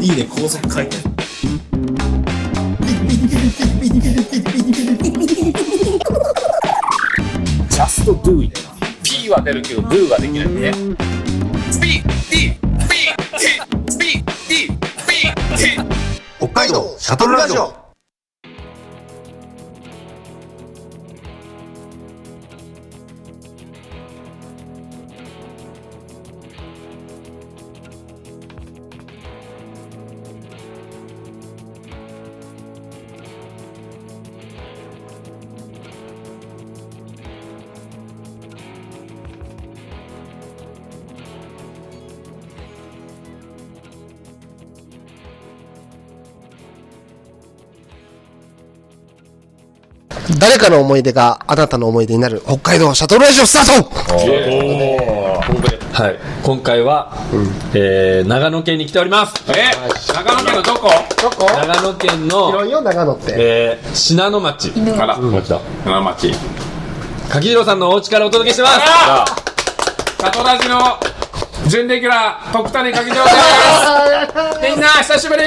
D で高速回転。Just do it. P は出るけど Do ができないね。北海道シャトルラジオ誰かの思い出があなたの思い出になる北海道シャトルラジオスタートはい、今回は、えー長野県に来ております。え？長野県のどこ？どこ？長野県の広、いよ、長野って。えー信濃町。あら、来た。長町。柿次郎さんのお家からお届けしてます。あサトラジの準レギュラー、徳谷柿城です。みんな、久しぶり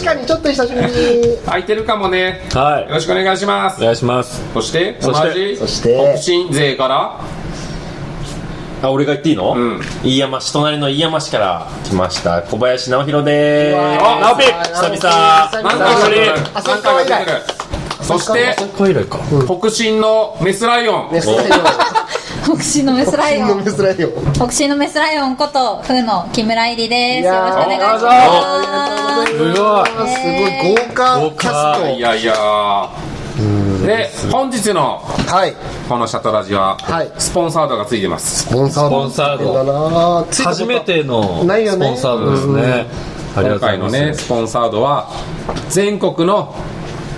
確かにちょっと久しぶりに。空いてるかもね。はいよろしくお願いしますお。願いします。そして、そして同じそして北進勢から、あ、俺が言っていいの？うん飯山市、隣の飯山市から来ました、小林直弘でーす。あ直弘久々。何回か以来回も出てくる。そして。北進のメスライオン。メスライ北進のメスライオン。オンメスライオン。北進のメスライオンこと風の木村入りですよろしくお願いしますすごい。すごい豪華豪華キャスいやいやで、本日のト。はい。このシャトラジははい、スポンサードがついてます。スポンサード。初めてのスポンサードですね。ありがとうござ今回の。ね、スポンサードは、全国の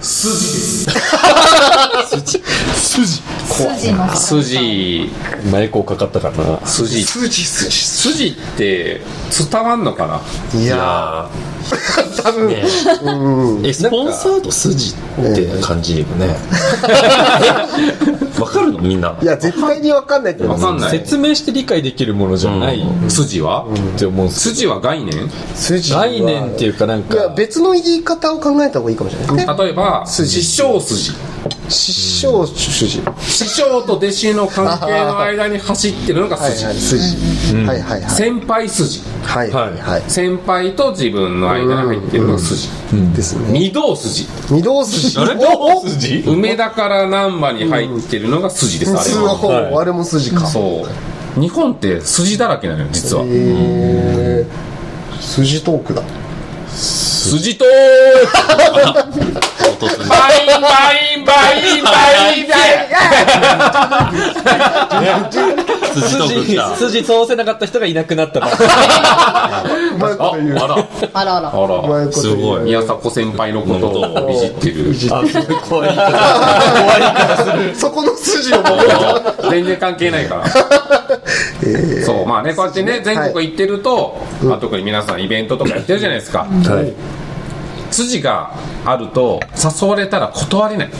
筋です。筋。筋。の筋、前こうかかったかな。筋、筋筋。筋って伝わんのかな？いや。ー、多分、ねえ、スポンサード筋って感じよね。わかるの？みんな。いや、絶対にわかんないと思う。わかんない。説明して理解できるものじゃない筋は？って思うんです筋は概念？筋は概念っていうかなんいや、か、別の言い方を考えた方がいいかもしれないね。例えば、師匠筋。師匠筋。師匠と弟子の関係の間に走ってるのが筋。はいはい、筋。はいはいはい。先輩筋。はいはいはい。先輩と自分の間に入ってるのが筋。ですね。御堂筋。御堂筋。あれ？おお筋？梅田から難波に入ってるのが筋です、あれは。あれも筋か。そう。日本って筋だらけなのよ、実は。へー筋トークだ。筋とーバインバインバインバイン筋と筋筋通せなかった人がいなくなったから。うまいこと言う。あら、あらあらあら。うまいこと言う。すごい宮迫先輩のことをいじってる。怖い言い。そこの筋を。全然関係ないから。そう、まあね、こうやってね、全国行ってると、まあ特に皆さんイベントとかやってるじゃないですか。はい。筋があると、誘われたら断れない。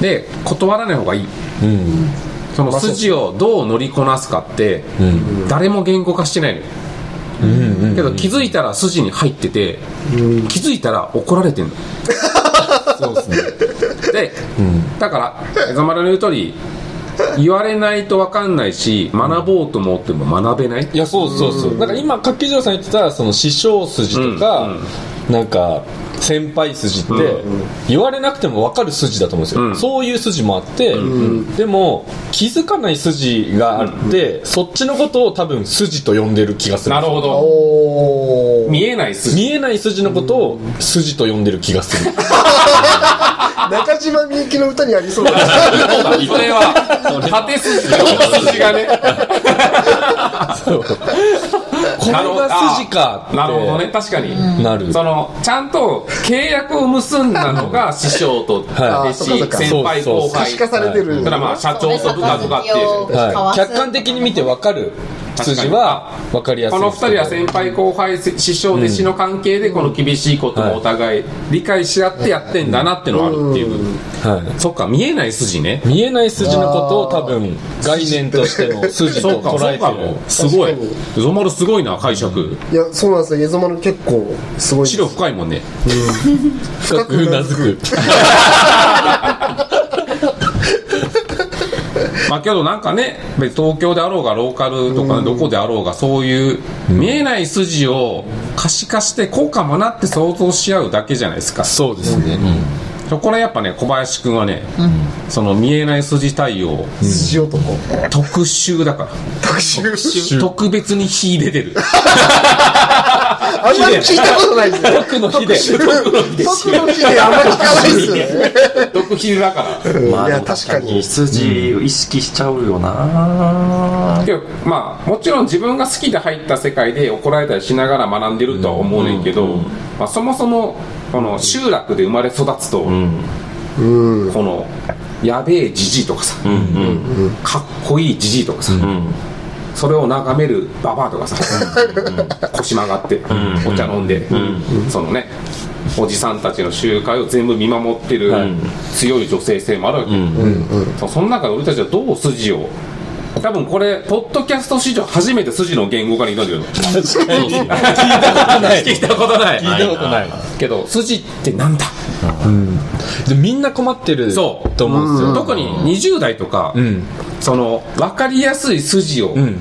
で、断らない方がいい。うん。その筋をどう乗りこなすかって、うん。誰も言語化してないのよ。うん。けど気づいたら筋に入ってて、気づいたら怒られてんの。そうですね。で、うん。だから、江戸丸の言う通り、言われないと分かんないし、学ぼうと思っても学べない。いや、そうそうそう。だから今、柿次郎さん言ってた、その師匠筋とか、なんか、先輩筋って、言われなくても分かる筋だと思うんですよ。うんそういう筋もあって、でも、気づかない筋があって、そっちのことを多分筋と呼んでる気がする。なるほど。見えない筋。見えない筋のことを筋と呼んでる気がする。中島みゆきの歌にありそうだ。それは、縦筋、横筋がね。これが筋かってなるほどね、確かに。なる。その、ちゃんと契約を結んだのが師匠と弟はい子、先輩後輩。可視化されてる。だからまあ、社長と部下とかっていう。はい、客観的に見て分かる筋は分かりやすいこの二人は先輩後輩師匠弟子の関係でこの厳しいこともお互い理解し合ってやってんだなってのがあるっていう、はい。そっか見えない筋ね。見えない筋のことを多分概念としての筋とそうか捉えてる。そうかも。すごい。確かに。ゾゾマルすごいな解釈。いや、そうなんですよ。エゾマル結構すごい。白深いもんね。深くうなずく まあけどなんかね東京であろうがローカルとかどこであろうがそういう見えない筋を可視化してこうかもなって想像し合うだけじゃないですか。そうですね、そこれやっぱね小林くんはね、その見えない筋対応筋男。特集だから。特集。特別に秀でてる あんまり聞いたことないですよ。僕の日で。特の日。であんまり聞かないですよね。特秀だから。まあ確かに。筋を意識しちゃうよな。けどまあもちろん自分が好きで入った世界で怒られたりしながら学んでるとは思うねんけど、まあ、そもそもこの集落で生まれ育つと、このやべえじじいとかさ、かっこいいじじいとかさ、それを眺めるババアとかさ、腰曲がって、お茶飲んで、そのねおじさんたちの集会を全部見守ってる強い女性性もあるわけ、そうその中で俺たちはどう筋を多分これポッドキャスト史上初めて筋の言語化に挑んでるの。確かに。聞いたことない。聞いたことない。聞いたことない。けど筋ってなんだ？でみんな困ってるそうと思うんですよ。特に20代とか、んその分かりやすい筋を、ん。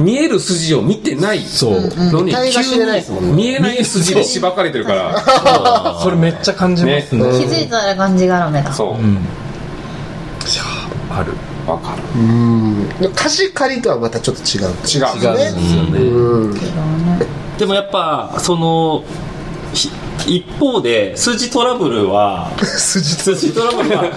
見える筋を見てないそう。のに急に見えない筋でしばかれてるから。それめっちゃ感じますね。気づいたらがんじがらめだそう、ある。分かる。うん。貸し借りとはまたちょっと違う。違う違うんですよね。うん。でもやっぱそのひ一方で筋トラブルは 筋筋トラブルはひ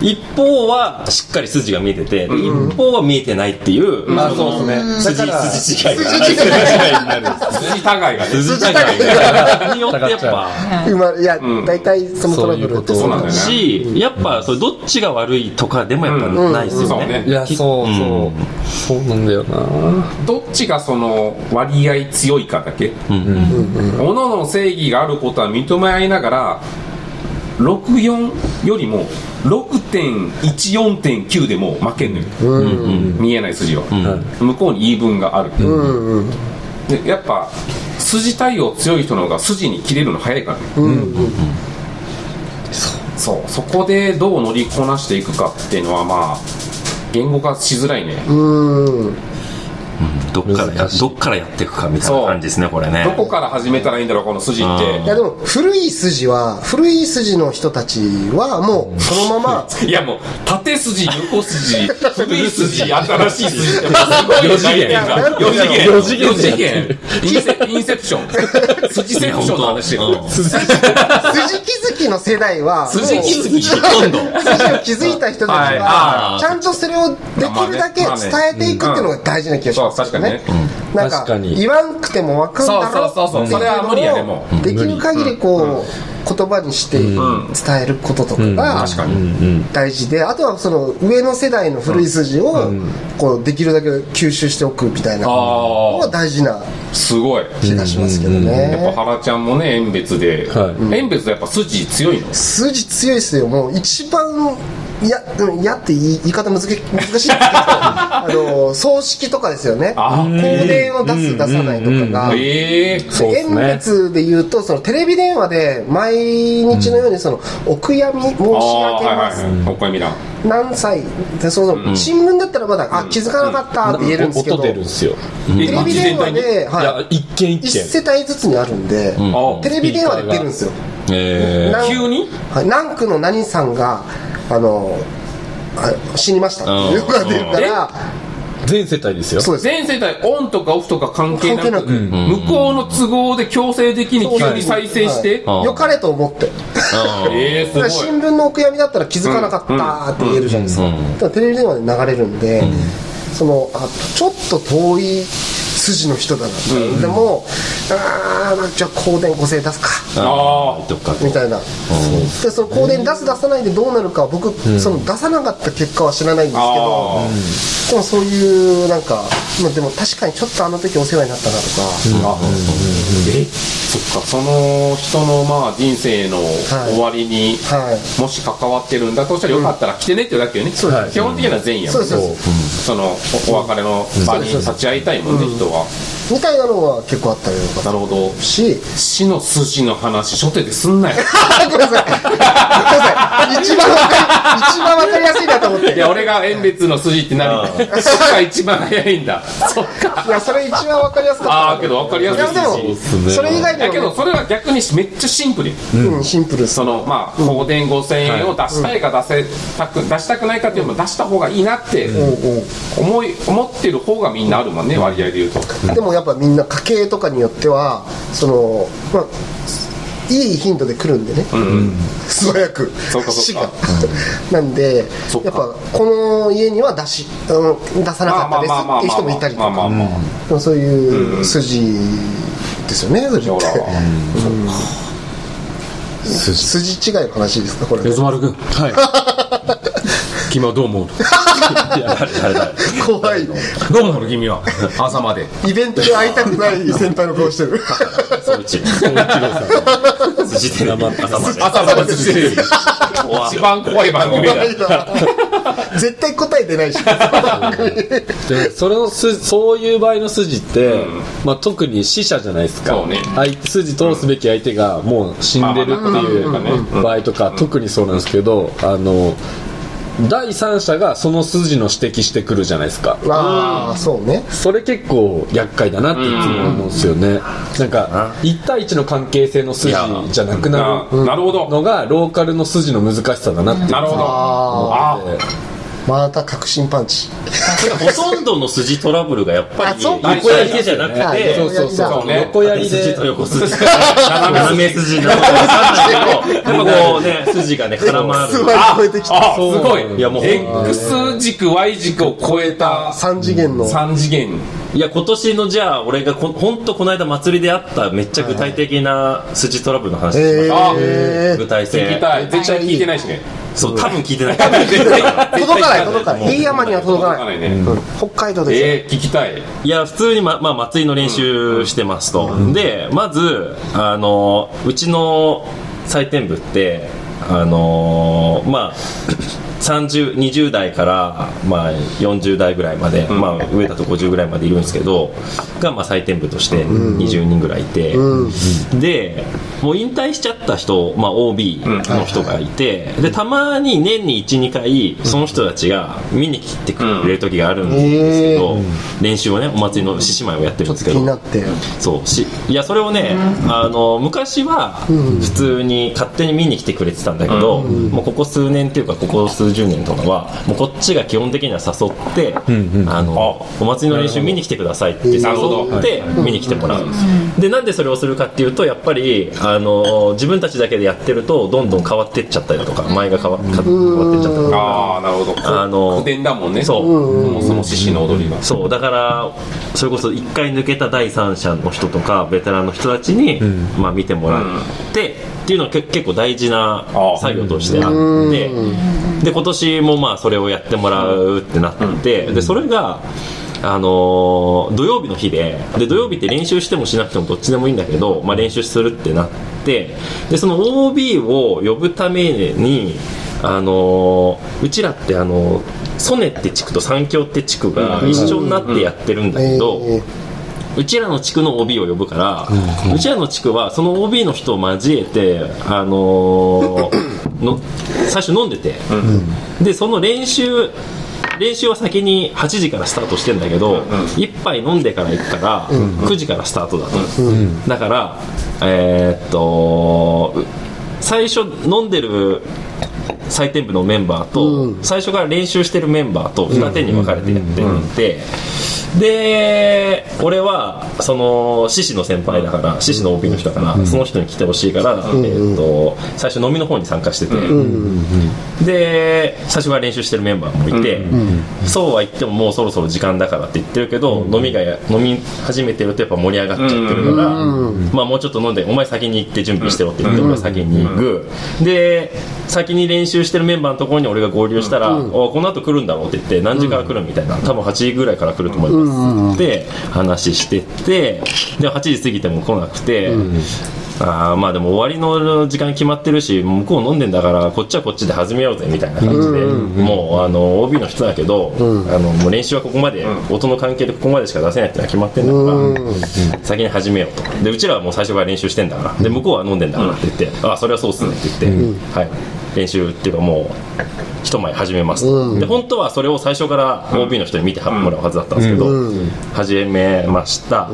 一方はしっかり筋が見えてて、で一方は見えてないっていう、まあそうですね。筋筋違いが。筋違いになる。筋互いがね。筋違いがによってやっぱ。生まれいやん、大体そのトラブルってそうなんだよね。しやっぱそれどっちが悪いとかでもやっぱないですよね。ね。いやそうそう。そうなんだよな。どっちがその割合強いかだけ、おのの正義があることは認め合いながら64よりも6.14.9でも負けんのよ、見えない筋は、向こうに言い分がある、でやっぱ筋対応強い人の方が筋に切れるの早いからね、そう。そこでどう乗りこなしていくかっていうのはまあ言語化しづらいね、うん。どっからやどっからやっていくかみたいな感じですねこれね。どこから始めたらいいんだろうこの筋って。いやでも古い筋は古い筋の人たちはもうそのまま。いやもう縦筋横筋古い筋新しい筋すごい四次元。概念がなんて四次元。四次元。インセプション。筋セプションの話してるうん。筋気づきの世代は筋気づき今度。筋を気づいた人たちはちゃんとそれをできるだけ伝えていくっていうのが大事な気がしますそう確かにね。なんか確かに。言わんくても分かるだろそうそうそうそれは無理やねもう。できる限りこう言葉にして伝えることとかが確かに。大事であとはその上の世代の古い筋をこうできるだけ吸収しておくみたいなのがあ大事なあすごい。気がしますけどやっねぱ原ちゃんもね遠別で。はい。遠別でやっぱ筋強いの？筋強いですよ。もう一番いやうん嫌って言い言い方難し難しい。んですけどあの葬式とかですよね。あ香典を出す出さないとかが。ええそうです遠ね別で言うとそのテレビ電話で毎日のようにそのお悔やみ申し上げます。はいはいはい。おっぱい見らん何歳？でその新聞だったらまだあ気づかなかったって言えるんですけど。音出るんですよ。テテレビ電話でい。やは一件。い一世帯ずつにあるんでテレビ電話で出るんですよ。えなん急に？はい。何区の何さんがあのあ死にました。っていうのが出るから全世帯ですよ。そうです。全世帯オンとかオフとか関係なく関係なく。向こうの都合で強制的に急に再生して？はい。良かれと思って。ええだからすごい。新聞のお悔やみだったら気づかなかったって言えるじゃないですか、だからテレビ電話で流れるんで、そのあちょっと遠い筋の人だな、でもああじゃあ香典5000円出すか。あどっかみたいな、でその香典出す出さないでどうなるかは僕、その出さなかった結果は知らないんですけどあでもそういうなんか、まあ、でも確かにちょっとあの時お世話になったなとか、あえそっかその人のまあ人生の終わりにはい。もし関わってるんだとしたらよかったら来てねってだけよね、そうです基本的には善意やもんそうですそのおお別れの場に立ち会いたいもんね、人は。みたいなのは結構あったりとかなるほどし。死の筋の話初手ですんなよ。ごめんなさい。ごめんなさい。一番わかり一番わかりやすいなと思って。いや俺が縁別の筋って何？そっか一番早いんだ。そっか。いやそれ一番わかりやすかった。ああけど分かりやすいいやでもしそれ以外でだけどもそれは逆にめっちゃシンプルようんシンプルです。そのまあ香典5000円を出したいか出せたく出したくないかっていうのも出した方がいいなって思い思ってる方がみんなあるもんね割合で言うと。でもやっぱみんな家計とかによってはそのまあいい頻度で来るんでね、素早く。そうかそうか。死が。なんでやっぱこの家には出し、うん、出さなかったですっていう人もいたりとか。そういう筋ですよねそれって。ほら。筋違いの話ですかこれ。ズ丸君はい君はどう思う 怖い。どう思う君は？朝まで。イベントで会いたくない先輩の顔してる。そう一筋テレビ朝まで朝まで一番怖い番組だ。絶対答えてないし。でそれのすそういう場合の筋って、まあ、特に死者じゃないですか。そうね。相手筋通すべき相手がもう死んでるっていう場合とか特にそうなんですけどあの第三者がその筋の指摘してくるじゃないですか。ああそうね。それ結構厄介だなっていつも思うんですよね。なんか1対1の関係性の筋じゃなくなるほるど。のがローカルの筋の難しさだなっていつもなるほど。あ思ってまた確信パンチ。ほとんどの筋トラブルがやっぱりあそう横やりじゃなくあてそうそうそうそうそうね横やりで。筋と横筋。斜め筋なのか分かんないけどやっぱこうね 筋がね絡まる。すごい超えてきた。あすごい。いやもう X 軸 Y 軸を超えた。3次元の。3次元いや今年のじゃあ俺がこ本当この間祭りであっためっちゃ具体的な筋トラブルの話しましょうえ具体性。聞きたい。絶対聞いてないしねそう多分聞いてない。ー、届かない届かない。飯山には届かない。届かないね。北海道でえー聞きたい。いや普通にま、まあ、祭りの練習してますと、でまずあのうちの採点部ってあのまあ30 20代から、まあ、40代ぐらいまで、まあ、上だと50ぐらいまでいるんですけどが、まあ、採点部として20人ぐらいいて、でもう引退しちゃった人、まあ、OB の人がいて、でたまに年に12回その人たちが見に来てくれる時があるんですけど、練習をねお祭りの獅子舞をやってるんですけ気どになって。そうしいやそれをね、あの昔は普通に勝手に見に来てくれてたんだけど、もうここ数年っていうかここ数十年とかはもうこっちが基本的には誘って、あのお祭りの練習見に来てくださいって誘なるほど。って見に来てもらう、でなんでそれをするかっていうとやっぱりあの自分たちだけでやってるとどんどん変わってっちゃったりだとか前が変わ変わってっちゃったりとか。ああなるほど。あの古典だもんね。そう。もうその獅子の踊りが。そう。だからそれこそ一回抜けた第三者の人とかベテランの人たちに、まあ、見てもらって、っていうのはけ結構大事な作業としてあってで今年もまあそれをやってもらうってなって、でそれが。あのー土曜日の日でで土曜日って練習してもしなくてもどっちでもいいんだけど、まあ、練習するってなってでその OB を呼ぶために、あのーうちらってあのソネって地区と三協って地区が一緒になってやってるんだけど、えうちらの地区の OB を呼ぶから、うちらの地区はその OB の人を交えて、あのーの最初飲んでて、でその練習練習は先に8時からスタートしてんだけど、一杯飲んでから行くから、9時からスタートだと、だからえーっと最初飲んでる採点部のメンバーと、最初から練習してるメンバーと二手に分かれてやってて、で俺はその獅子の先輩だから獅子の OB の人だから、その人に来てほしいから、えー、と最初飲みの方に参加してて、で最初から練習してるメンバーもいて、そうは言ってももうそろそろ時間だからって言ってるけど、飲みが飲み始めてるとやっぱ盛り上がっちゃってるから、まあもうちょっと飲んでお前先に行って準備してろって言って、俺は先に行く、で先に練習してるメンバーのところに俺が合流したら、おこの後来るんだろうって言って何時から来るみたいな多分8時ぐらいから来ると思いますって話してってで8時過ぎても来なくて、あーまあでも終わりの時間決まってるし向こう飲んでんだからこっちはこっちで始めようぜみたいな感じで、もうあの OB の人だけど、あのもう練習はここまで、音の関係でここまでしか出せないってのは決まってんだから、先に始めようと。でうちらはもう最初から練習してんだからで向こうは飲んでんだからって言って、ああそれはそうっすねって言って、はい、練習っていうかもう一枚始めます。と、で本当はそれを最初から OB の人に見てもらうはずだったんですけど、始めました、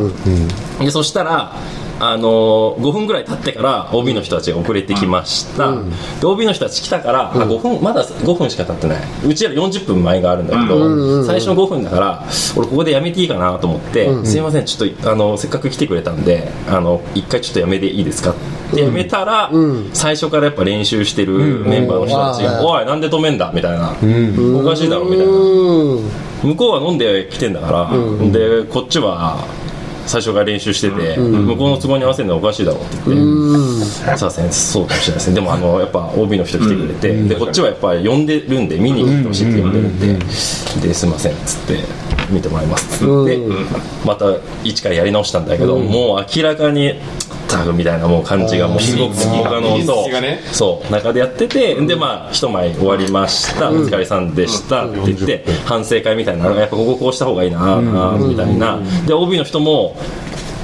でそしたらあの5分ぐらい経ってから OB の人たちが遅れてきました、で OB の人たち来たから、あ5分まだ5分しか経ってない。うちら40分前があるんだけど、最初の5分だから俺ここでやめていいかなと思って、すいませんちょっとあのせっかく来てくれたんであの1回ちょっとやめていいですか？ってやめたら、最初からやっぱ練習してるメンバーの人たちが「おいなんで止めんだ」みたいな、おかしいだろ？みたいな。向こうは飲んできてんだから、でこっちは最初から練習してて、向こうの都合に合わせるのはおかしいだろうって言って、さあ先生そうかもしれないですね。でもあのやっぱ OB の人来てくれて、でこっちはやっぱ呼んでるんで見に来てほしいって呼んでるんで、ですいませんっつって見てもらいます。っつって、また一からやり直したんだけど、もう明らかにタグみたいなもう感じがもうすごく他のそうそう。中でやっててでまあ一枚終わりました、お疲れさんでした。って言って、反省会みたいなやっぱこここうした方がいいな、みたいな。で OB の人も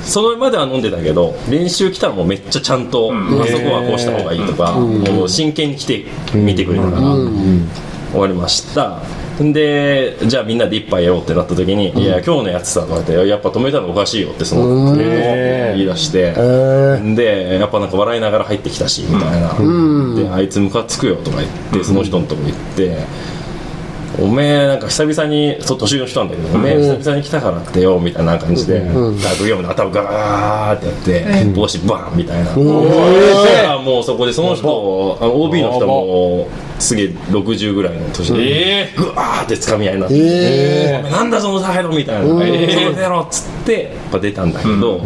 それまでは飲んでたけど練習来たらもうめっちゃちゃんと、あそこはこうした方がいいとか、もう真剣に来て見てくれたから、終わりましたでじゃあみんなで一杯やろうってなった時に「いや今日のやつさ」とか言って「やっぱ止めたのおかしいよ」ってその言い出してでやっぱなんか笑いながら入ってきたしみたいな。であいつムカつくよとか言ってその人のとこ行っておめえなんか久々にそう年上の人なんだけど、おめえ久々に来たからってよみたいな感じで、ダークゲームの頭ガーってやって、帽子バンみたいな、でもうそこでその人あの OB の人もすげえ60ぐらいの年で、ぐわーって掴み合いになって、なんだその態度みたいな、それ出ろっつってやっぱ出たんだけど、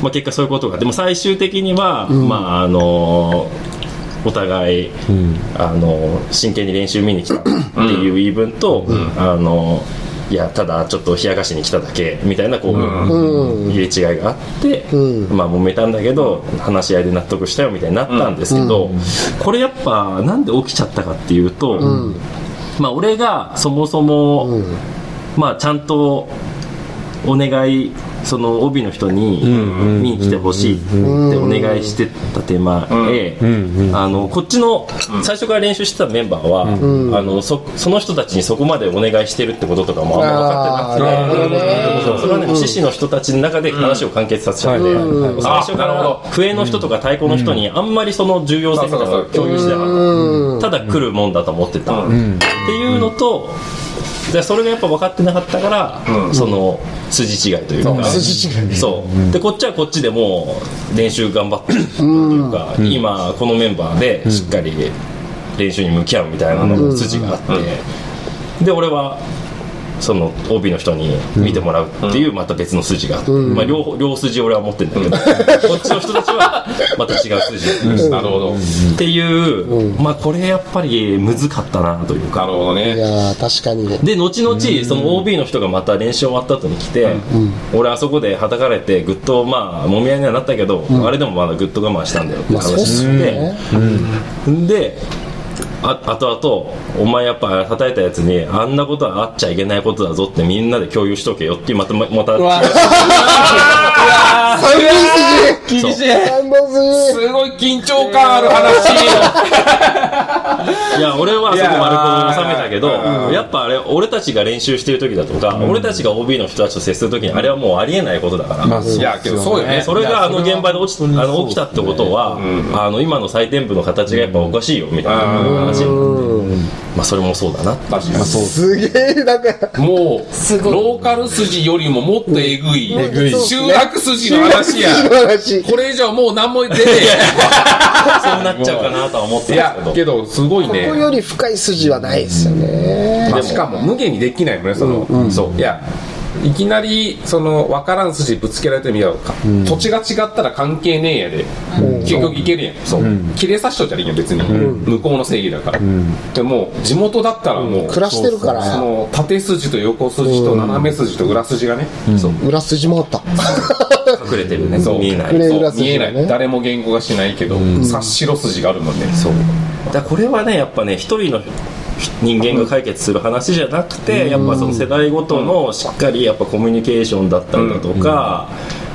まあ、結果そういうことがでも最終的には、まああのお互い、あの真剣に練習見に来たっていう言い分と、あのいやただちょっと冷やかしに来ただけみたいなこう、入れ違いがあって、まあ揉めたんだけど話し合いで納得したよみたいになったんですけど、これやっぱなんで起きちゃったかっていうと、まあ俺がそもそも、まあちゃんとお願いその帯の人に見に来てほしいってお願いしてた手前、あのこっちの最初から練習してたメンバーは、あのそその人たちにそこまでお願いしてるってこととかもあんま分かってなくて、それはね獅子の人たちの中で話を完結させちゃって、最初から笛の人とか太鼓の人にあんまりその重要性とかを共有してなかった、ただ来るもんだと思ってた、っていうのとでそれがやっぱ分かってなかったから、その筋違いというか。筋違いそう。でこっちはこっちでもう練習頑張ってるというか、今このメンバーでしっかり練習に向き合うみたいなのも筋があって、で俺はその OB の人に見てもらうっていうまた別の筋があって、まあ、両方両筋俺は持ってるんだけど、こっちの人たちはまた違う筋、なるほど。っていう、まあこれやっぱり難かったなというか。なるほどいねやー確かに。ねで後々その OB の人がまた練習終わった後に来て、俺あそこではたかれてぐっとまあもみ合いにはなったけど、あれでもまだぐっと我慢したんだよってまあそうっす話にね。なって、であ後々お前やっぱ叩いたやつにあんなことはあっちゃいけないことだぞってみんなで共有しとけよってまたまた三そう本筋すごい。緊張感ある話い。や俺はあそこ丸く収めたけどやっぱあれ俺たちが練習してる時だとか、俺たちが OB の人たちと接する時にあれはもうありえない。ことだから、い。やけどそうよねそれがあの現場で落ちあの起きたってことは、あの今の採点部の形がやっぱおかしい。よみたい。な話になってまあそれもそうだな。確かにすげえなんか。もうローカル筋よりももっとえぐい、ぐい。集落筋の話や。集落筋の話。これ以上もう何も出ね そうなっちゃうかなとは思っえいやけど。けどすごいね。ここより深い筋はないですよね。まあ、しかも無限にできないもんねその、そう。いやいきなりその分からん筋ぶつけられてみようか、土地が違ったら関係ねえやで、結局いけるやん。そう、切れさしといたらいいやん別に、向こうの正義だから、でも地元だったらもう、暮らしてるから。その縦筋と横筋と斜め筋と裏筋がね、そう。裏筋もあった。隠れてるね。そう。見えない。ね。見えない。誰も言語がしないけど、察しろ筋があるもんね。そう。だこれはねやっぱね一人の人間が解決する話じゃなくて、やっぱその世代ごとのしっかりやっぱコミュニケーションだったりだとか、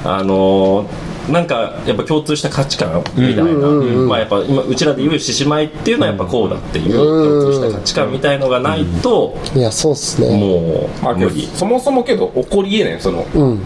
あのなんかやっぱ共通した価値観みたいな、まあやっぱ今うちらで言う獅子舞っていうのはやっぱこうだっていう共通した価値観みたいのがないと、いやそうっすね。もまあ、う無理。そもそもけど起こりえないその。うん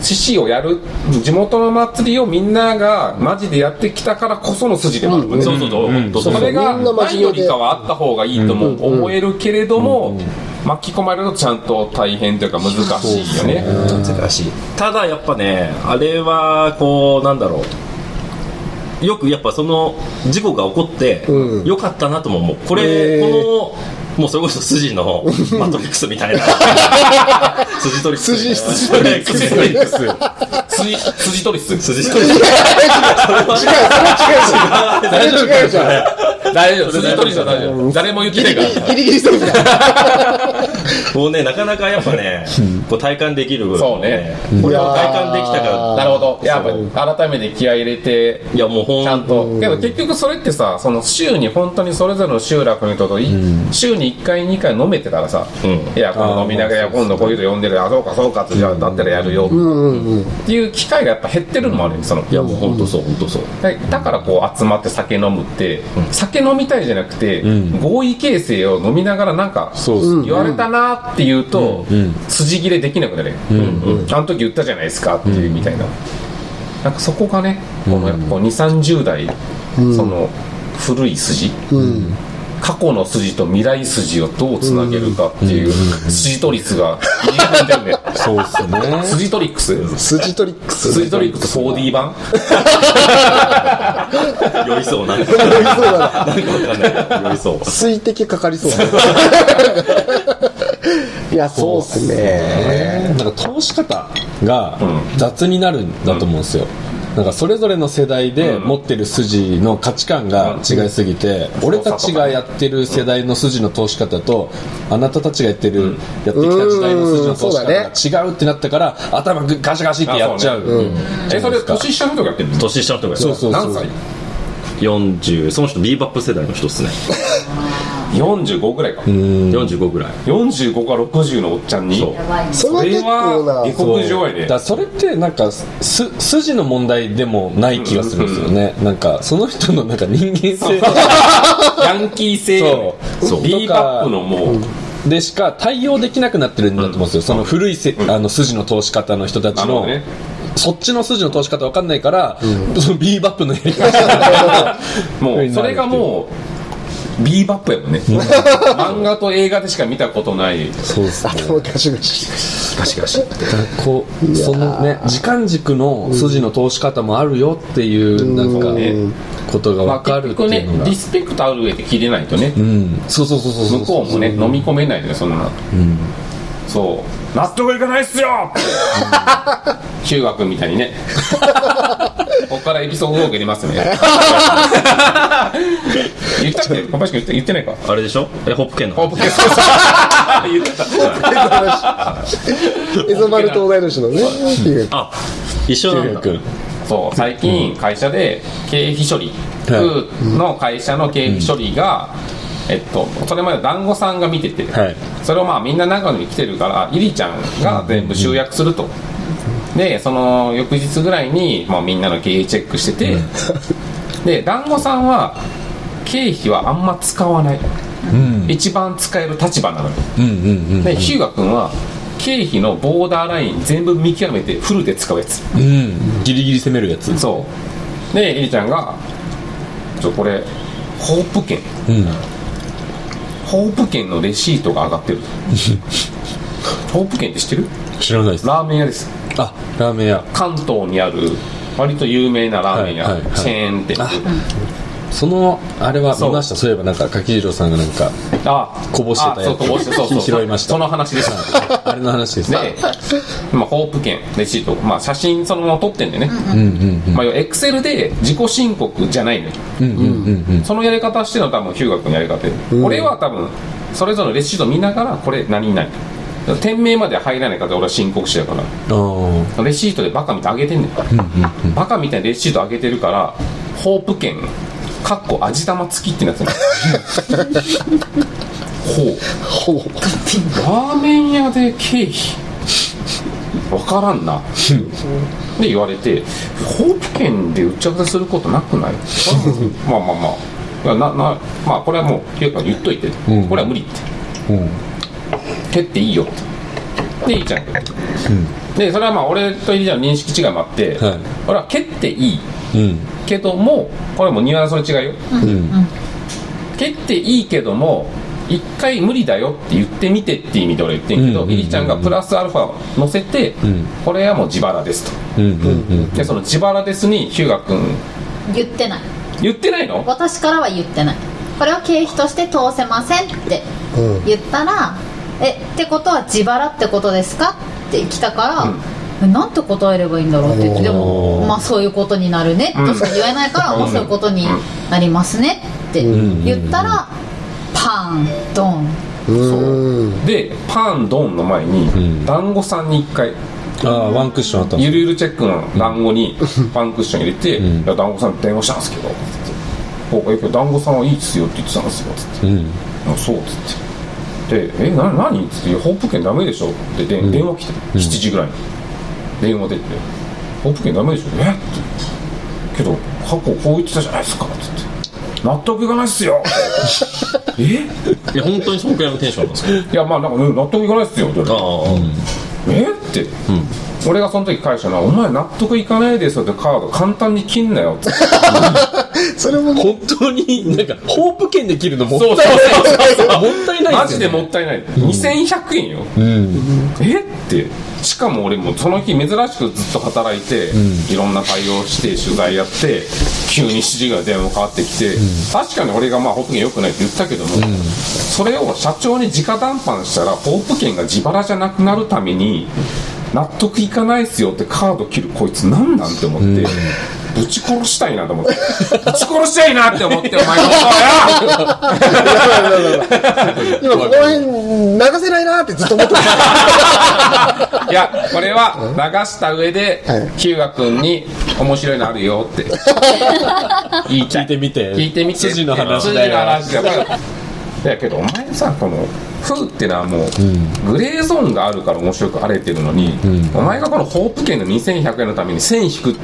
獅子をやる地元の祭りをみんながマジでやってきたからこその筋でもある。もんね、そうそうそう、うそれがみんな真面目でないよりかはあった方がいいとも思えるけれども、巻き込まれるとちゃんと大変というか難しいよね。難しいただやっぱねあれはこうなんだろう。よくやっぱその事故が起こってうん。よかったなとも思う。こへれー。このもうそれこそ筋のマトリックスみたいな。筋トリックス。筋筋トリックス。筋トリックス。筋筋取りす筋トリックス。大丈夫違う。じゃん大丈夫筋取りじゃ大丈夫。誰も言ってないから。ギリギリそうみたいなもうねなかなかやっぱねこう体感できる。そうね。これを体感できたから。なるほど。やっぱ改めて気合い入れて。いやもうほんちゃんと。けど結局それってさその週に本当にそれぞれの集落の人とい、週に1回2回飲めてたらさ、うん。いや今度飲みながら今度こういう人呼んでるあそうかそうかってじゃあだったらやるよ。っていう機会がやっぱ減ってるのもあるよその。いやもう本当そう本当そう。だだからこう集まって酒飲むって、酒飲みたいじゃなくて、合意形成を飲みながらなんか言われたなっていうと、筋切れできなくなる、あの時言ったじゃないですかっていうみたいな、なんかそこがねこのやっぱ2 3 0代、その古い筋、過去の筋と未来筋をどうつなげるかっていう筋トリックスが入り組んでるね。そうっすね。筋トリックス。筋トリックス。筋トリックス 4D 版？酔いそうな。んかそうだな。なんかわかんない。酔いそう。水滴かかりそう。いやそうっすね。なんか通し方が雑になるんだと思うんですよ、なんかそれぞれの世代で持ってる筋の価値観が違いすぎて、俺たちがやってる世代の筋の通し方とあなたたちがやってる、やってきた時代の筋の通し方が違うってなったから頭ガシガシってやっちゃう。えそれ年下の人がやってるの？年下の人がそうそうそう。何歳？40その人ビーバップ世代の人っすね 45ぐらいか。45ぐらい。45か60のおっちゃんに。そう。それは下克上やで。だそれってなんかす筋の問題でもない気がするんですよね、なんかその人のなんか人間性 ヤンキー性。そう。ビーバップのもう。でしか対応できなくなってるんだと思うんですよ、その古いせ、あの筋の通し方の人たちの、ね。そっちの筋の通し方わかんないから、そのビーバップのやり方も う。それがもうビーバップやもんね。漫画と映画でしか見たことない。そうですね。頭ガシガシガシガシこうそのね時間軸の筋の通し方もあるよっていうなんかねことがまあわかるっていうのが、リスペクトある上で切れないとね。うん。そうそうそうそうそう。向こうもね飲み込めないでねそんな。そう。納得いかないっすよ！ってヒューガ君みたいにね ここからエピソードトーク入れますね。言ったっけ？小林君言って言ってないか？あれでしょ？えホップ券のホープケース言ってたエゾマルと同い年のね。あ一緒なんだ。君。そう最近会社で経費処理。はい。の会社の経費処理が、えっと、それまで団子さんが見てて、はい。それをまあみんな長野に来てるからイリちゃんが全部集約すると、でその翌日ぐらいに、まあ、みんなの経費チェックしてて、で団子さんは経費はあんま使わない、一番使える立場なのよ。うんうんうん。で日向君は経費のボーダーライン全部見極めてフルで使うやつ。うん。ギリギリ攻めるやつ。そう。でエリちゃんが「ちょこれホープ券。うん。ホープ券のレシートが上がってる。ホープ券って知ってる？知らないです。ラーメン屋ですあラーメン屋。関東にある割と有名なラーメン屋、はいはいはい。チェーン店。あそのあれは見ました。そう。いえばなんか柿次郎さんがなんかあこぼしてたやつ。あそうこぼしてそうそう。拾いました。その話です あれの話ですで、まあ、ホープ券レシート、まあ、写真そのまま撮ってんだよね、うんうんうんまあ、エクセルで自己申告じゃないのよ、うんうんうんうんそのやり方してるのは多分日向君のやり方で、俺は多分それぞれのレシート見ながらこれ何々店名まで入らないから俺は申告してたから。レシートでバカみたいに上げてんねん、バカみたいにレシート上げてるからホープ券かっこ味玉付きってなってるほう。ほう。ラーメン屋で経費。わからんな。で言われてホープ券で打ち合わせすることなくない？まあまあまあ。ななまあこれはもうっていうか言っといて、うん。これは無理って。うん蹴っていいよ。ってでいいじゃん、でそれはまあ俺といいじゃん認識違いもあって、はい。俺は蹴っていい。うん。けどもこれもニュアンスの違いよ、うん。蹴っていいけども一回無理だよって言ってみてっていう意味で俺言ってんけど、うんいりちゃんがプラスアルファを乗せて、ん。これはもう自腹ですと。うんうんうんでその自腹ですに日向君。言ってない。言ってないの？私からは言ってない。これは経費として通せませんってうん。言ったら「えってことは自腹ってことですか?」って来たから、えなんて答えればいいんだろうって言ってでもまあそういうことになるねとしか言えないから、うん。まあそういうことになりますねって言ったら、パンドン。うん。でパンドンの前に、ん。団子さんに一回ああワンクッションあった。ゆるゆるチェックの団子にパンクッション入れて「ん。いや団子さんに電話したんですけど」つって「おえ今日団子さんはいいっすよ」って言ってたんですよ」つって。うん。あそうっつってで「えな何?」っつっていや「ホープ券ダメでしょ」ってで、電話来て7時ぐらいに。電話出て「ホープ券ダメでしょ」え？って。けど過去こう言ってたじゃないですか」つって「納得いかないっすよ」え？いや本当にそのくらいのテンションなんですか？いやまあなんかうん納得いかないっすよって言われてえ？って、俺がその時返したのは「お前納得いかないですよ」ってカード簡単に切んなよって それも本当になんかホープ券で切るのもったいそうそうそうそう。もったいないマジでももったいない、2100円よ。うん。え？って。しかも俺もその日珍しくずっと働いて、いろんな対応して取材やって急に7時ぐらい電話かかってきて、確かに俺がまあホープ券良くないって言ったけども、それを社長に直談判したらホープ券が自腹じゃなくなるために納得いかないっすよってカード切るこいつ何なんて思って、ぶち殺したいなと思って。ぶち殺したいなって思ってお前のことは 今この辺流せないなってずっと思ってた。いや、これは流した上ではい、日向君に面白いのあるよって。言いた聞いてみて。聞いてみて。筋の話筋だよ。の話だよ。だけどお前さこの風ってのはもう、グレーゾーンがあるから面白く荒れてるのに、お前がこのホープ券の2100円のために1000引く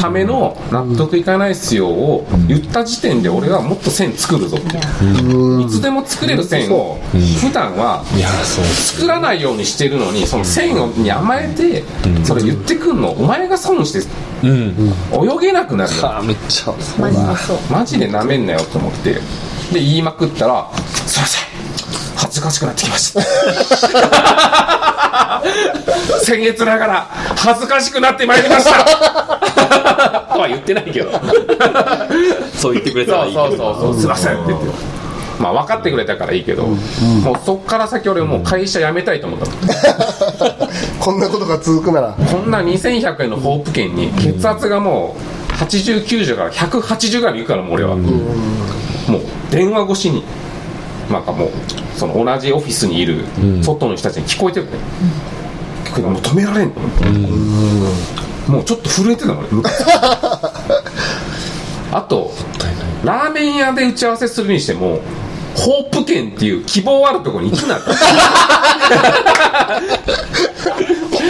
ための納得いかないっすよを言った時点で俺はもっと線作るぞ。っていつでも作れる線を普段はいやそう作らないようにしてるのにその線に甘えてそれ言ってくんのお前が損してうん。泳げなくなるよ。めっちゃ。マジでそう。マジでなめんなよと思って。で言いまくったら「すいません。恥ずかしくなってきました」僭越ながら恥ずかしくなってまいりましたとは言ってないけど。そう言ってくれたらそいういけど。そうそうそうすいませんって言ってまあ分かってくれたからいいけど、もうそっから先俺もう会社辞めたいと思ったの こんなことが続くなら。こんな2100円のホープ券に血圧がもう8090から180ぐらいにいくからもう俺は、もう電話越しに。なんかもうその同じオフィスにいる外の人たちに聞こえてるね、聞こえてもう止められんと思って、もうちょっと震えてたもん俺 あとラーメン屋で打ち合わせするにしてもホープ券っていう希望あるところに行くな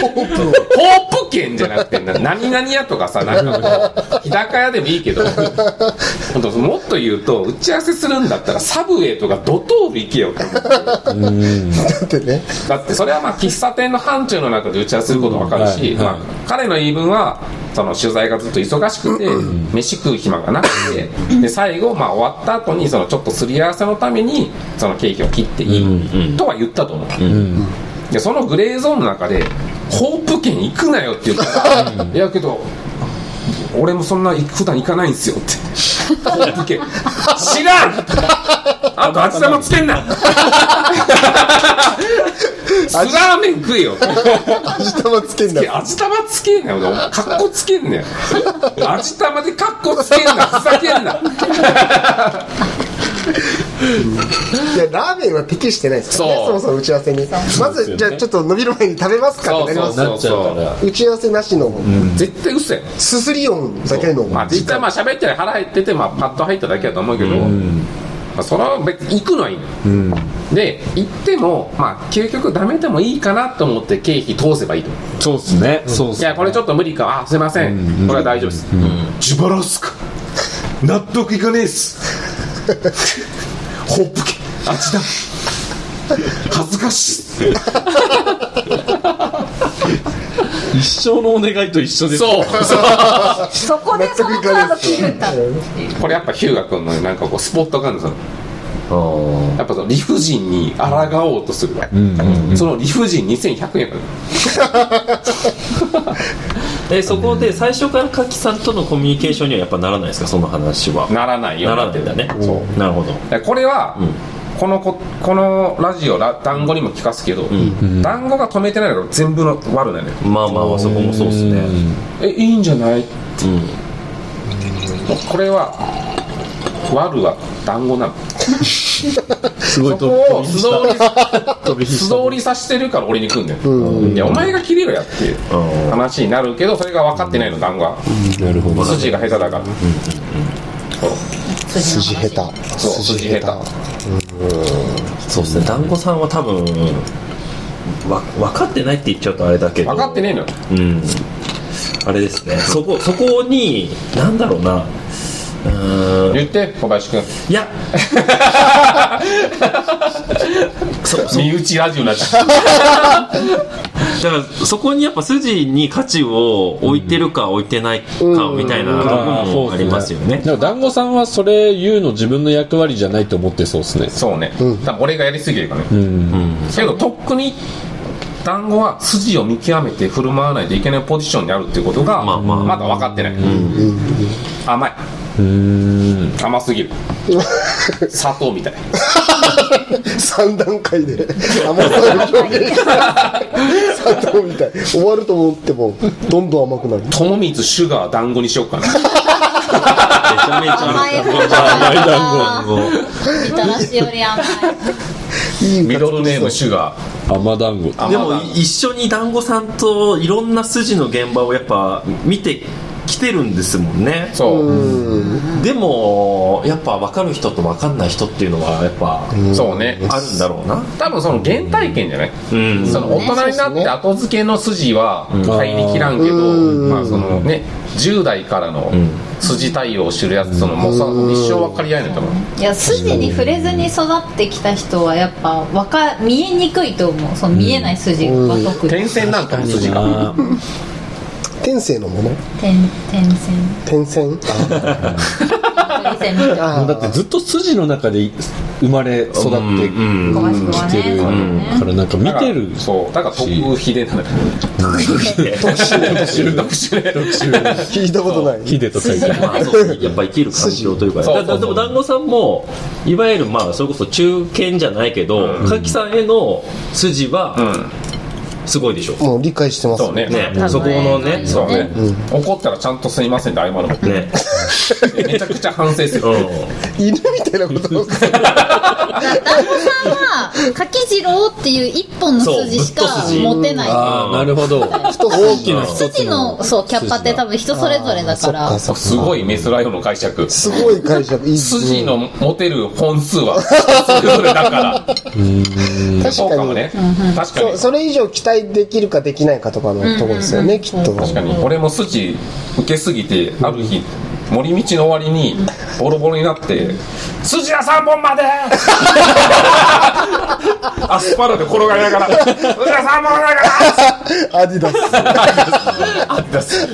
ホープ券じゃなくてな何々屋とかさなんか日高屋でもいいけどもっと言うと打ち合わせするんだったらサブウェイとかドトール行けよって思って。だってね。だってそれはまあ喫茶店の範疇の中で打ち合わせすることわかるし、まあ、彼の言い分はその取材がずっと忙しくて飯食う暇がなくてで最後まあ終わった後にそのちょっとすり合わせのためにそのケーキを切っていいとは言ったと思う、でそのグレーゾーンの中で「ホープ県行くなよ」って言った。ら「いやけど俺もそんな普段行かないんですよ」って「ホープ県。知らん!」あと味玉つけんな。スラーメン食えよ。味玉つけんだ味玉つけんなよ。かっこつけんなよ。味玉でかっこつけんな。ふざけんないやラーメンは適してないですからねそう。そもそも打ち合わせに。まずじゃあちょっと伸びる前に食べますかってなりますから。打ち合わせなしの絶対嘘やんすすり音だけのまあ実際まあ喋って腹減っててまあパッと入っただけだと思うけど、まあ、それは別に行くのはいいの、で行ってもまあ究極ダメでもいいかなと思って経費通せばいいと。思うそうっすね。そうっすいやこれちょっと無理か。あすいません、これは大丈夫です、自腹っすか。納得いかねえっすホップ系味だ恥ずかしい。一生のお願いと一緒です。そう。そこでそのカード切るんだこれやっぱ日向君のなんかこうスポットがあるんですよやっぱその理不尽に抗おうとする、その理不尽2100円えそこで最初から柿さんとのコミュニケーションにはやっぱならないですか？その話は。ならないよ。ならないんだね。そう。なるほど。でこれは、このここのラジオラ団子にも聞かすけど、団子が止めてないのが全部の悪なのよまあまあまあそこもそうですね。えいいんじゃない？これは悪は団子なの。すごいそこ素通りさしてるから俺に来んねん、いやお前が切れろやっていう話になるけどそれが分かってないの団子は。なるほど筋が下手だから、そう。筋下手。そう筋下手。そうですね。団子さんは多分わ分かってないって言っちゃうとあれだけど。分かってねえのよ。うん。あれですね。そこそこになんだろうな言って小林君。いや。そそ。身内ラジオになっちゃう。だからそこにやっぱ筋に価値を置いてるか置いてないかみたいなところもありますよね。でも団子さんはそれ言うの自分の役割じゃないと思ってそうですね。そうね、多分俺がやりすぎるからね、うん。けどとっくに団子は筋を見極めて振る舞わないといけないポジションにあるっていうことがまあまあ。まだ分かってない、甘いうん。甘すぎる。砂糖みたい。3段階で。甘さを表現。した砂糖みたい。終わると思ってもどんどん甘くなる。友光シュガー団子にしようかな。めちゃめちゃ甘い。甘い団子。みたらしより甘いミドルネームシュガ甘団子。ーでも一緒に団子さんといろんな筋の現場をやっぱ見てきてるんですもんね。そう、でもやっぱ分かる人と分かんない人っていうのはやっぱそうね。あるんだろうな。多分その原体験じゃない、うん。その大人になって後付けの筋は入りきらんけど、まあそのね10代からの筋対応してるやつとのもうさ一生分かり合えないと思う。いや筋に触れずに育ってきた人はやっぱわか見えにくいと思う。その見えない筋が特に点線なんかも筋が。あ天性のもの？点点線。天線？点線。みたいなあ だってずっと筋の中で生まれ育ってきてるねからなんか見てるそう。だから特秀なのよ特殊ね特殊。ね聞いたことない。ヒデと書いてやっぱ生きる環境というかでも団子さんもいわゆるまあそれこそ中堅じゃないけど柿さんへの筋はすごいでしょ。もう理解してますそうね。ね。そこのねそうね、怒ったらちゃんとすいませんって謝るもんね。めちゃくちゃ反省する、うん。犬みたいなことを団子さんは柿次郎っていう一本の筋しか持てない。ああなるほど。大きな筋のそうキャッパって多分人それぞれだから。すごいメスライオンの解釈。すごい解釈。いい筋の持てる本数はそれぞれだから。そうかもね。確かに。それ以上期待できるかできないかとかのところですよねきっと。確かに。俺も筋受けすぎてある日森道の終わりにボロボロになって「筋は3本まで! 」アスパラで転がりながら「筋は3本までかアディダス。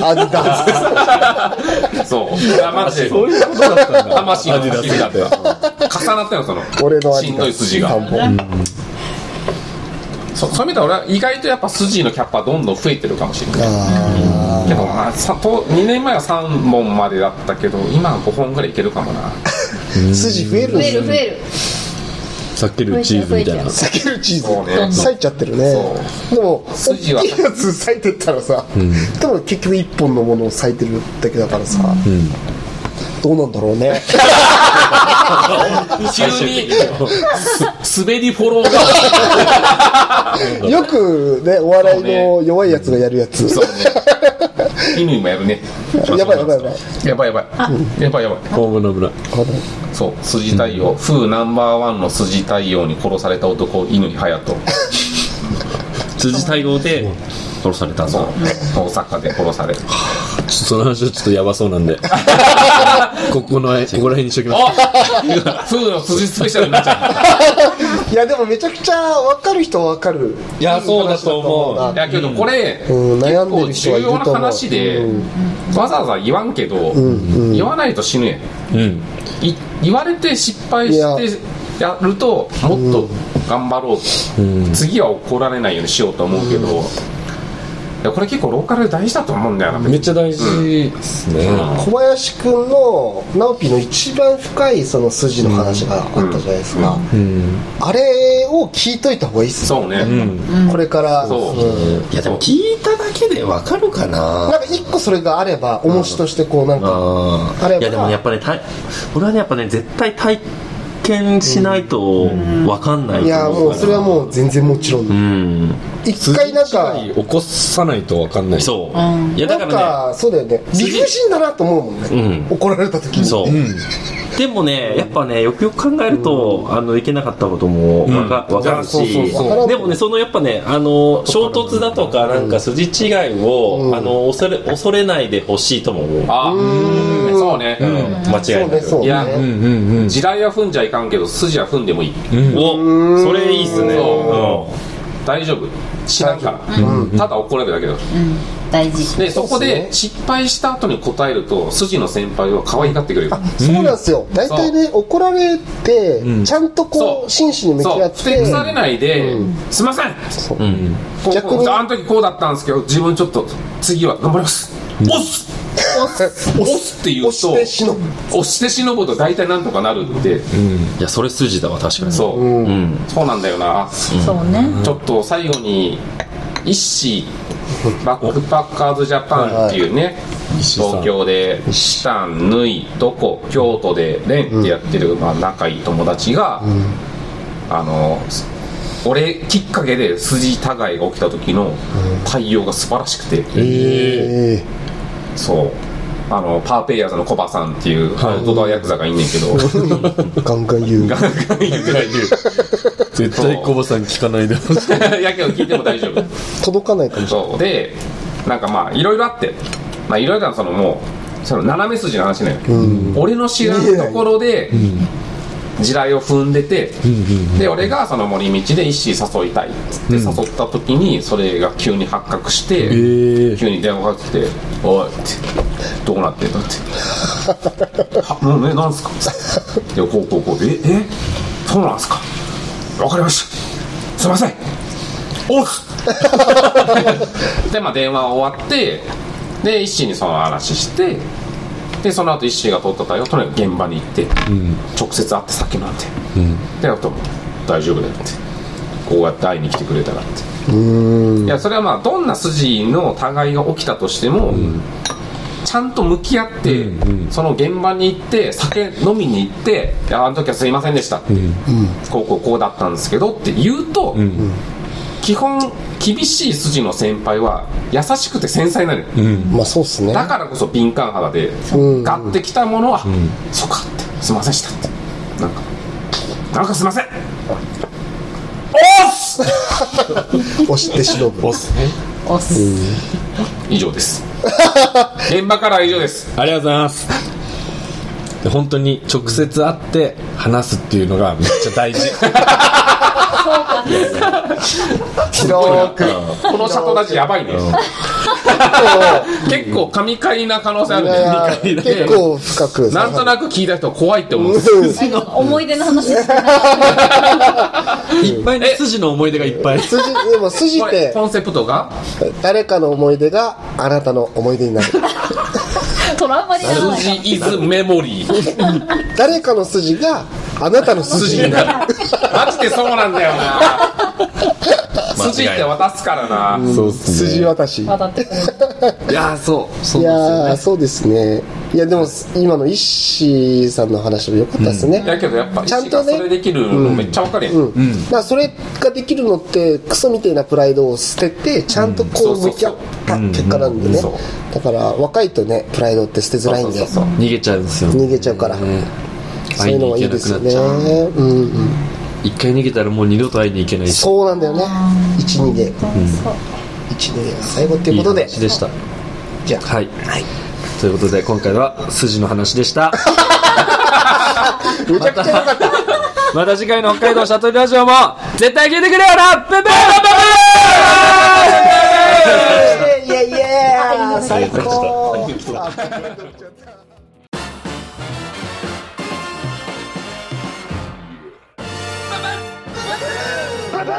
アディダス。ら!」そう。いやマジで。そういうことだったんだ。魂のだった。重なったよその。俺のアデしんィダス。どい筋が。3本そそういう意味では俺は意外とやっぱ筋のキャッパどんどん増えてるかもしれない。あけどまあさと2年前は3本までだったけど今は5本ぐらいいけるかもな。ー筋増える。ん増ですよえる。増える避けるチーズみたいな。裂ける。チーズ。そうね。裂いちゃってるね。そでも筋は。大きいやつ裂いてったらさ、でも結局1本のものを裂いてるだけだからさ、どうなんだろうね。急に。す滑りフォローが。よくねお笑いの弱いやつがやるやつ、そうね。犬もやるね。やばいやばいやばい。やばいやばい。やばいやばい。大物危ないそう。筋太陽。風ナンバーワンの筋太陽に殺された男犬に隼人辻対応で殺されたそう。ぞ大阪で殺される。ちょっとその話はちょっとやばそうなんで。ここのここら辺にしときます。風の筋スペシャルになっちゃいやでもめちゃくちゃ分かる人は分かる。いやそうだと思う。いやけどこれ、うん結悩んで構る人はい重要なると思う。話で、うんわざわざ言わんけど、言わないと死ぬやん。うん。い言われて失敗してや。るともっと頑張ろうと、次は怒られないようにしようと思うけど、これ結構ローカルで大事だと思うんだよなめっちゃ大事ですね、小林くんの直樹の一番深いその筋の話があったじゃないですか、あれを聞いといた方がいいっすよそうね、これから。そう。ん。いやでも聞いただけでわかるかな。なんか一個それがあれば重しとしてこうなんかああれば。いやでもやっぱねたい俺はねやっぱね絶対体験しないとわかんないいやもうそれはもう全然もちろん、うん一回なんか起こさないと分かんない。そう、うんいやだなんからかそうだよね。理不尽だなと思うもんね、うん。怒られた時に。そう、でもねやっぱねよくよく考えると、あのいけなかったこともわか,、わかるし。そうそうそう。でもねそのやっぱねあの衝突だとかなんか筋違いを、あの恐れ恐れないでほしいとも思う、あそうね、うん、間違いなく、そうね。そうねいやうんうんうん。地雷は踏んじゃいかんけど筋は踏んでもいい、おそれいいっすね。そう。大丈夫知らんか。ら、ただ怒られるだけだ大事。でそこで失敗した後に答えると筋の先輩は可愛がってくれる。そうなんですよ。大体ね怒られて、ちゃんとこそう。う真摯に向き合って。ふてくされないで、すいません。逆にあの時こうだったんですけど自分ちょっと次は頑張ります、押す。押す。って言うと押して忍ぶ。押して忍ぶと大体なんとかなるって、いやそれ筋だわ確かに。そう、うん。そうなんだよな、そうね。ちょっと最後に一誌バックパッカーズジャパンっていうね、石井さん。東京でシタン縫いどこ京都でレンってやってる、まあ、仲いい友達が、あの俺きっかけで筋違いが起きた時の対応が素晴らしくて、えそう。あのパーペイヤーズのコバさんっていうアウトドアヤクザがいんねんけど、ー、ガンガン言う。ガンガン言うてない絶対コバさん聞かないで。ほ しいやけど聞いても大丈夫。届かないかもしれない。そう。でなんかまあいろいろあって。まあいろいろなそのもうその斜め筋の話ね、俺の知らんところで地雷を踏んでて、で俺がその森道で一子誘いたい。っつって誘った時にそれが急に発覚して、え。急に電話かかってきて「おい」って「どうなってんだ」って「はもうねなんすか?」でこうこうこうで「ええ？そうなんすか？わかりました。すいません。おっす! 」でまあ電話終わってで一心にその話してでその後一心が取った対応とにかく現場に行って、直接会ってさっきなん。て、であと大丈夫だよって。こうやって会いに来てくれたらって。いやそれはまあどんな筋の互いが起きたとしても、ちゃんと向き合って、その現場に行って酒飲みに行って「いやあの時はすいませんでした」って、こうこうこうだったんですけどって言うと、基本厳しい筋の先輩は優しくて繊細なのよ、まあそうっすね。だからこそ敏感肌で、うん。ガッてきたものは「そうか」って「すいませんでした」って。なんか「なんかすいません」おっす！押して忍ぶ。ボスね押す。以上です。現場からは以上です。ありがとうございます。で本当に直接会って話すっていうのがめっちゃ大事 広く。このシャトラジやばいね。結構神回な可能性あるね。や結構深くなんとなく聞いた人怖いって思う。思い出の話い。いっぱいね筋の思い出がいっぱい。筋でも筋ってコンセプトが？誰かの思い出があなたの思い出になる。トラウマにならない。筋イズメモリー誰かの筋があなたの筋になる。マジでそうなんだよな 筋って渡すからな。そうっす筋渡し。渡ってくるいやーそうそうね。やーそうですね。いやでも今の石井さんの話も良かったですね、だけどやっぱちゃんとねそれできるのめっちゃわかるやん、うん。だからそれができるのってクソみたいなプライドを捨ててちゃんとこう向き合った結果なんでね。だから若いとねプライドって捨てづらいんで。そうそうそう逃げちゃうんですよ。逃げちゃうから、そういうのはいいですよね。うんうん一回逃げたらもう二度と会いに行けないし。そうなんだよね。12で。12で。最後っていうことで。いい話でした。じゃあ。はい、ということで今回は筋の話でした。めちゃくちゃ良かった。また次回の北海道シャトルラジオも絶対聞いてくれよな！ブンブンいやいや最高あ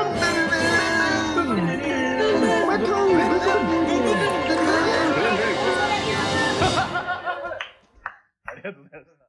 りがとうございます。